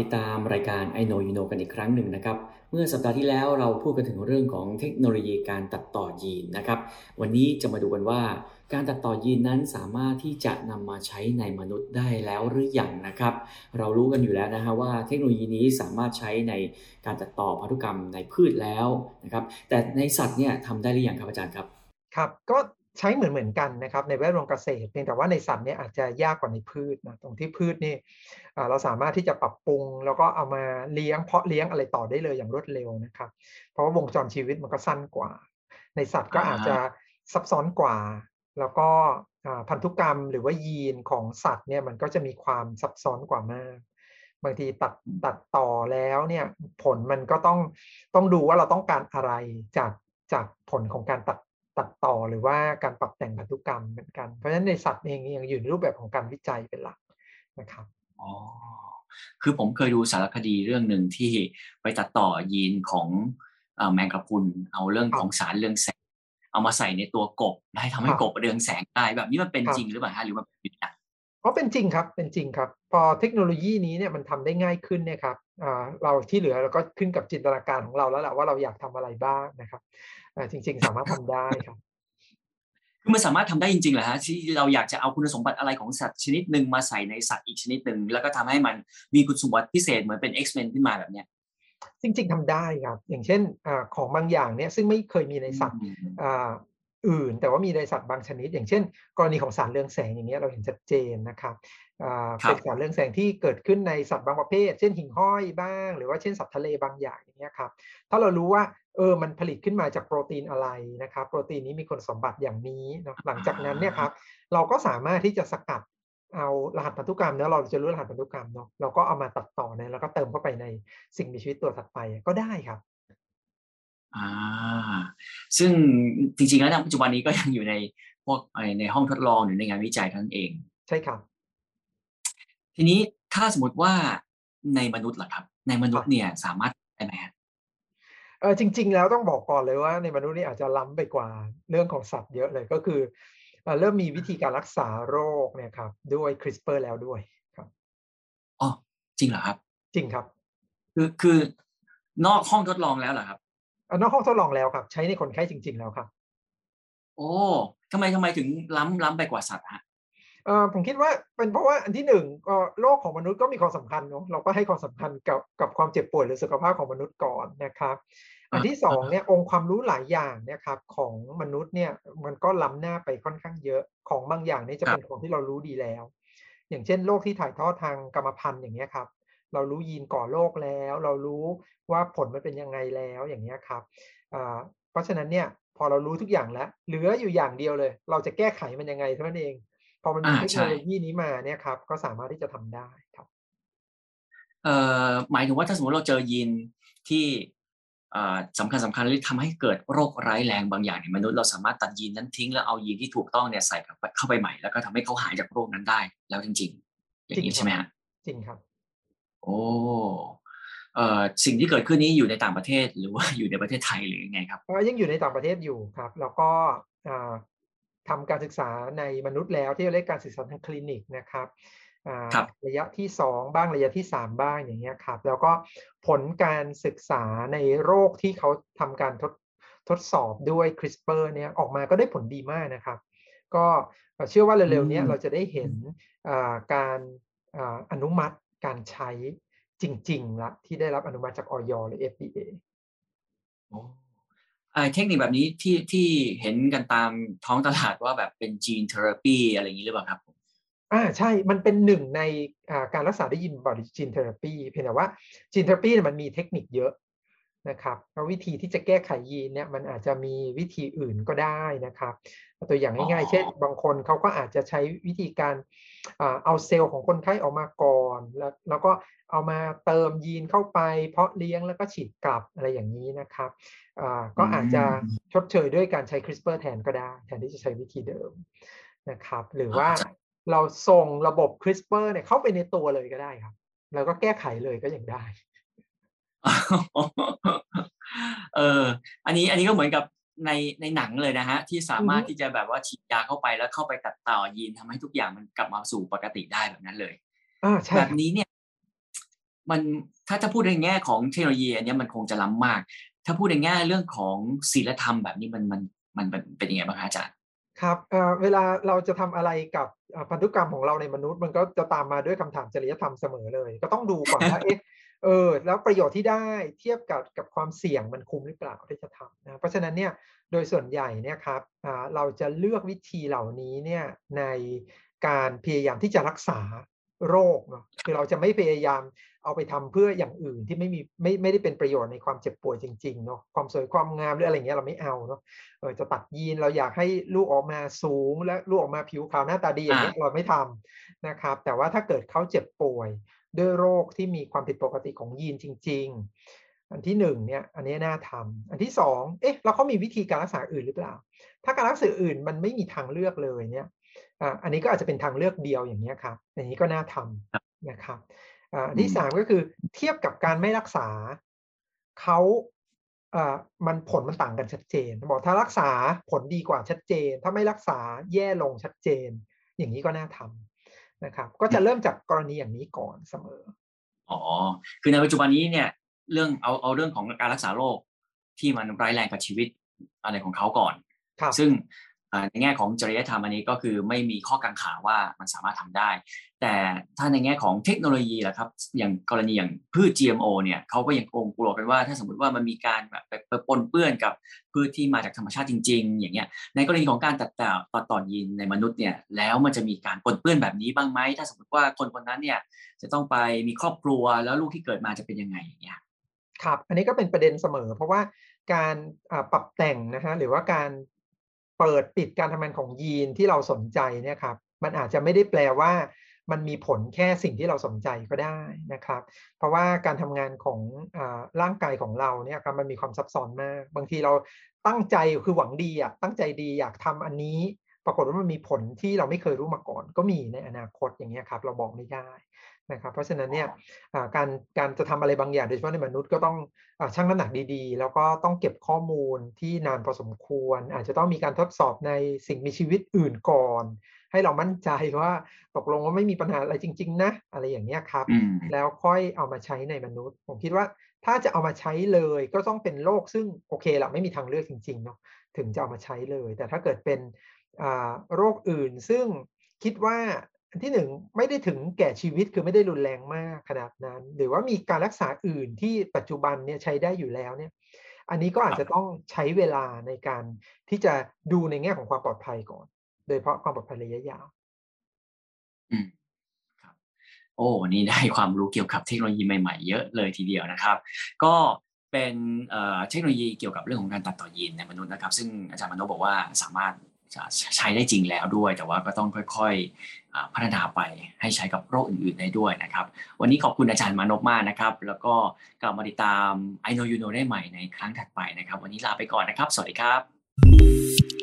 ติดตามรายการ I know you know กันอีกครั้งหนึ่งนะครับ เมื่อสัปดาห์ที่แล้วเราพูดกันถึงเรื่องของเทคโนโลยีการตัดต่อยีนนะครับ วันนี้จะมาดูกันว่า การตัดต่อยีนนั้นสามารถที่จะนำมาใช้ในมนุษย์ได้แล้วหรือยังนะครับ เรารู้กันอยู่แล้วนะฮะว่าเทคโนโลยีนี้สามารถใช้ในการตัดต่อพันธุกรรมในพืชแล้วนะครับ แต่ในสัตว์เนี่ยทำได้หรือยังครับอาจารย์ครับ ครับ ก็ ใช้เหมือนเหมือนกันนะครับในแวดวงเกษตรเพียงแต่ว่าในสัตว์เนี่ยอาจจะยากกว่าในพืชนะตรงที่พืชนี่เราสามารถที่จะปรับปรุง แล้วก็เอามาเลี้ยงเพาะเลี้ยงอะไรต่อได้เลยอย่างรวดเร็วนะครับ เพราะว่าวงจรชีวิตมันก็สั้นกว่า ในสัตว์ก็อาจจะซับซ้อนกว่า แล้วก็พันธุกรรมหรือว่ายีนของสัตว์เนี่ยมันก็จะมีความซับซ้อนกว่ามากบางทีตัดตัดต่อแล้วเนี่ยผลมันก็ต้องต้องดูว่าเราต้องการอะไรจากจากผลของการตัด ตัดต่อหรือว่าการปรับแต่งพันธุกรรมเหมือนกัน เพราะฉะนั้นในสัตว์เองยังอยู่ในรูปแบบของการวิจัยเป็นหลักนะครับอ๋อคือผมเคยดูสารคดีเรื่องหนึ่งที่ไปตัดต่อยีนของแมงกะพรุนเอาเรื่องของสารเรื่องแสง เอามาใส่ในตัวกบให้ทำให้กบเรืองแสงได้แบบนี้มันเป็นจริงหรือเปล่าฮะหรือว่าเป็นหนัง ก็เป็นจริงครับเป็นจริงครับ พอเทคโนโลยีนี้เนี่ยมันทำได้ง่ายขึ้นเนี่ยครับเราที่เหลือเราก็ขึ้นกับจินตนาการของเราแล้วแหละว่าเราอยากทำอะไรบ้างนะครับจริง ๆ สามารถทำได้ครับคือมันสามารถทำได้จริงๆเหรอฮะที่เราอยากจะเอาคุณสมบัติอะไรของสัตว์ชนิดหนึ่งมาใส่ในสัตว์อีกชนิดหนึ่งแล้วก็ทำให้มันมีคุณสมบัติพิเศษเหมือนเป็น X-Men ขึ้นมาแบบเนี้ยจริง ๆทำได้ครับ อย่างเช่นอของบางอย่างเนี่ยซึ่งไม่เคยมีในสัตว์ อื่น แต่ว่ามีในสัตว์บางชนิด อย่างเช่น กรณีของสารเรืองแสงอย่างเงี้ยเราเห็นชัดเจนนะครับเป็นสารเรืองแสงที่เกิดขึ้นในสัตว์บางประเภท เช่นหิ่งห้อยบ้าง หรือว่าเช่นสัตว์ทะเลบางอย่างอย่างเงี้ยครับถ้าเรารู้ว่าเออมันผลิตขึ้นมาจากโปรตีนอะไรนะครับโปรตีนนี้มีคุณสมบัติอย่างนี้นะหลังจากนั้นเนี่ยครับเราก็สามารถที่จะสกัดเอารหัสพันธุกรรมเนาะเราจะรู้รหัสพันธุกรรมเนาะเราก็เอามาตัดต่อเนี่ยแล้วก็เติมเข้าไปในสิ่งมีชีวิตตัวถัดไปก็ได้ครับ อ่าซึ่งจริงๆแล้วในปัจจุบันนี้ก็ยังอยู่ในพวกในห้องทดลองหรือในงานวิจัยทั้งเอง ใช่ครับ ทีนี้ถ้าสมมติว่าในมนุษย์ล่ะครับ ในมนุษย์เนี่ยสามารถได้ไหมเออจริง ๆ แล้วต้องบอกก่อนเลยว่า ในมนุษย์นี่อาจจะล้ำไปกว่าเรื่องของสัตว์เยอะเลยก็คือเริ่มมีวิธีการรักษาโรคเนี่ยครับ ด้วยคริสเปอร์แล้วด้วยครับอ๋อจริงเหรอครับ จริงครับ คือคือนอกห้องทดลองแล้วเหรอครับ นอกห้องทดลองแล้วครับ ใช้ในคนไข้จริง ๆ แล้วครับโอ้ทำไมทำไมถึงล้ำล้ำไปกว่าสัตว์ฮะเออผมคิดว่าเป็นเพราะว่าอันที่หนึ่งก็โรคของมนุษย์ก็มีความสำคัญเนาะเราก็ให้ความสำคัญกับกับความเจ็บป่วยหรือสุขภาพของมนุษย์ก่อนนะครับ อันที่สองเนี่ยองค์ความรู้หลายอย่างเนี่ยครับของมนุษย์เนี่ยมันก็ล้ำหน้าไปค่อนข้างเยอะของบางอย่างนี่จะเป็นของที่เรารู้ดีแล้ว อย่างเช่นโรคที่ถ่ายทอดทางกรรมพันธุ์อย่างเงี้ยครับ เรารู้ยีนก่อโรคแล้ว เรารู้ว่าผลมันเป็นยังไงแล้วอย่างเงี้ยครับเพราะฉะนั้นเนี่ยพอเรารู้ทุกอย่างแล้วเหลืออยู่อย่างเดียวเลย เราจะแก้ไขมันยังไงเท่านั้นเอง พอมันมีเทคโนโลยีนี้มาเนี่ยครับ ก็สามารถที่จะทำได้ครับเอ่อหมายถึงว่าถ้าสมมติเราเจอยีนที่สำคัญสำคัญหรือทำให้เกิดโรคร้ายแรงบางอย่างในมนุษย์เราสามารถตัดยีนนั้นทิ้งแล้วเอายีนที่ถูกต้องเนี่ยใส่เข้าไปใหม่แล้วก็ทำให้เขาหายจากโรคนั้นได้แล้วจริง ๆ อย่างนี้ใช่ไหมฮะจริงครับ โอ้เอ่อสิ่งที่เกิดขึ้นนี้อยู่ในต่างประเทศหรือว่าอยู่ในประเทศไทยหรือยังไงครับยังอยู่ในต่างประเทศอยู่ครับ แล้วก็ทำการศึกษาในมนุษย์แล้วที่เรียกการศึกษาทางคลินิกนะครับระยะที่ 2 บ้างระยะที่ 3 บ้างอย่างเงี้ยครับ แล้วก็ผลการศึกษาในโรคที่เขาทำการทดทดสอบด้วย CRISPR เนี่ยออกมาก็ได้ผลดีมากนะครับ ก็เชื่อว่าเร็วๆนี้เราจะได้เห็นการอนุมัติ การใช้จริงๆละที่ได้รับอนุมัติจากอย. หรือ FDA เทคนิคแบบนี้ที่ที่เห็นกันตามท้องตลาดว่าแบบเป็น gene therapy อะไรอย่างนี้หรือเปล่าครับอ่าใช่มันเป็นหนึ่งในการรักษาได้ in body gene therapy เพียงแต่ว่า gene therapy มันมีเทคนิคเยอะ นะครับแล้ววิธีที่จะแก้ไขยีนเนี่ยมันอาจจะมีวิธีอื่นก็ได้นะครับ ตัวอย่างง่ายๆ เช่น บางคนเขาก็อาจจะใช้วิธีการเอาเซลล์ของคนไข้ออกมาก่อนแล้วแล้วก็เอามาเติมยีนเข้าไป เพาะเลี้ยงแล้วก็ฉีดกลับอะไรอย่างนี้นะครับก็อาจจะชดเชยด้วยการใช้ CRISPR แทนก็ได้แทนที่จะใช้วิธีเดิมนะครับ หรือว่าเราส่งระบบ CRISPR เนี่ยเข้าไปในตัวเลยก็ได้ครับ แล้วก็แก้ไขเลยก็ยังได้ เออ อันนี้อันนี้ก็เหมือนกับในในหนังเลยนะฮะ ที่สามารถที่จะแบบว่าฉีดยาเข้าไปแล้วเข้าไปตัดต่อยีนทำให้ทุกอย่างมันกลับมาสู่ปกติได้แบบนั้นเลยแบบนี้เนี่ย มันถ้าถ้าพูดในแง่ของเทคโนโลยีอันนี้มันคงจะล้ำมาก ถ้าพูดในแง่เรื่องของศีลธรรมแบบนี้มันมันมันเป็นยังไงบ้างคะอาจารย์ครับเวลาเราจะทำอะไรกับพันธุกรรมของเราในมนุษย์ มันก็จะตามมาด้วยคำถามจริยธรรมเสมอเลย ก็ต้องดูก่อนว่าเอ๊ะ เออแล้วประโยชน์ที่ได้เทียบกับกับความเสี่ยงมันคุ้มหรือเปล่าที่จะทำนะเพราะฉะนั้นเนี่ยโดยส่วนใหญ่เนี่ยครับเราจะเลือกวิธีเหล่านี้เนี่ยในการพยายามที่จะรักษาโรคเนาะคือเราจะไม่พยายามเอาไปทำเพื่ออย่างอื่นที่ไม่มีไม่ไม่ได้เป็นประโยชน์ในความเจ็บป่วยจริงๆเนาะความสวยความงามหรืออะไรเงี้ยเราไม่เอาเนาะเออจะตัดยีนเราอยากให้ลูกออกมาสูงและลูกออกมาผิวขาวหน้าตาดีอย่างเงี้ยเราไม่ทำนะครับ แต่ว่าถ้าเกิดเขาเจ็บป่วย ด้วยโรคที่มีความผิดปกติของยีนจริง ๆ อันที่หนึ่งเนี่ยอันนี้น่าทำอันที่สองเอ๊ะแล้วเขามีวิธีการรักษาอื่นหรือเปล่า ถ้าการรักษาอื่นมันไม่มีทางเลือกเลยเนี่ยอันนี้ก็อาจจะเป็นทางเลือกเดียวอย่างนี้ครับอย่างนี้ก็น่าทำนะครับอันที่สามก็คือเทียบกับการไม่รักษาเขามันผลมันต่างกันชัดเจน บอกถ้ารักษาผลดีกว่าชัดเจน ถ้าไม่รักษาแย่ลงชัดเจน อย่างนี้ก็น่าทำ นะครับ ก็จะเริ่มจากกรณีอย่างนี้ก่อนเสมอ อ๋อ คือในปัจจุบันนี้เนี่ย เรื่องเอาเอาเรื่องของการรักษาโรคที่มันร้ายแรงกับชีวิตอะไรของเขาก่อน ซึ่ง ในแง่ของจริยธรรมอันนี้ก็คือไม่มีข้อกังขาว่ามันสามารถทำได้ แต่ถ้าในแง่ของเทคโนโลยีล่ะครับอย่างกรณีอย่างพืช GMO เนี่ยเขาก็ยังคงกลัวกันว่า ถ้าสมมติว่ามันมีการแบบไปปนเปื้อนกับพืชที่มาจากธรรมชาติจริง ๆ อย่างเงี้ยในกรณีของการตัดต่อตัดต่อยีนในมนุษย์เนี่ยแล้วมันจะมีการปนเปื้อนแบบนี้บ้างไหมถ้าสมมติว่าคนคนนั้นเนี่ยจะต้องไปมีครอบครัวแล้วลูกที่เกิดมาจะเป็นยังไงอย่างเงี้ยครับ อันนี้ก็เป็นประเด็นเสมอ เพราะว่าการปรับแต่งนะฮะหรือว่าการ เปิดปิดการทำงานของยีนที่เราสนใจเนี่ยครับมันอาจจะไม่ได้แปลว่ามันมีผลแค่สิ่งที่เราสนใจก็ได้นะครับ เพราะว่าการทำงานของอร่างกายของเราเนี่ยครับมันมีความซับซ้อนมาก บางทีเราตั้งใจคือหวังดีอะตั้งใจดีอยากทำอันนี้ ปรากฏว่ามันมีผลที่เราไม่เคยรู้มาก่อน ก็มีในอนาคตอย่างเงี้ยครับ เราบอกไม่ได้นะครับ เพราะฉะนั้นเนี่ยการการจะทำอะไรบางอย่างโดยเฉพาะในมนุษย์ก็ต้องชั่งน้ำหนักดีๆ แล้วก็ต้องเก็บข้อมูลที่นานพอสมควร อาจจะต้องมีการทดสอบในสิ่งมีชีวิตอื่นก่อน ให้เรามั่นใจว่าตกลงว่าไม่มีปัญหาอะไรจริง ๆ นะ อะไรอย่างเงี้ยครับ แล้วค่อยเอามาใช้ในมนุษย์ ผมคิดว่าถ้าจะเอามาใช้เลยก็ต้องเป็นโรคซึ่งโอเคแหละไม่มีทางเลือกจริงๆเนาะถึงจะเอามาใช้เลย แต่ถ้าเกิดเป็น โรคอื่น ซึ่งคิดว่าที่หนึ่งไม่ได้ถึงแก่ชีวิตคือไม่ได้รุนแรงมากขนาดนั้น หรือว่ามีการรักษาอื่นที่ปัจจุบันเนี่ยใช้ได้อยู่แล้วเนี่ย อันนี้ก็อาจจะต้องใช้เวลาในการที่จะดูในแง่ของความปลอดภัยก่อน โดยเฉพาะความปลอดภัยระยะยาวอืมครับ โอ้นี่ได้ความรู้เกี่ยวกับเทคโนโลยีใหม่ๆ เยอะเลยทีเดียวนะครับ ก็เป็นเทคโนโลยีเกี่ยวกับเรื่องของการตัดต่อยีนในมนุษย์นะครับ ซึ่งอาจารย์มโนบอกว่าสามารถ ใช้ได้จริงแล้วด้วย แต่ว่าก็ต้องค่อยๆพัฒนาไปให้ใช้กับโรคอื่นๆได้ด้วยนะครับ วันนี้ขอบคุณอาจารย์มานพมากนะครับ แล้วก็กลับมาติดตาม I know you know ได้ใหม่ในครั้งถัดไปนะครับ วันนี้ลาไปก่อนนะครับ สวัสดีครับ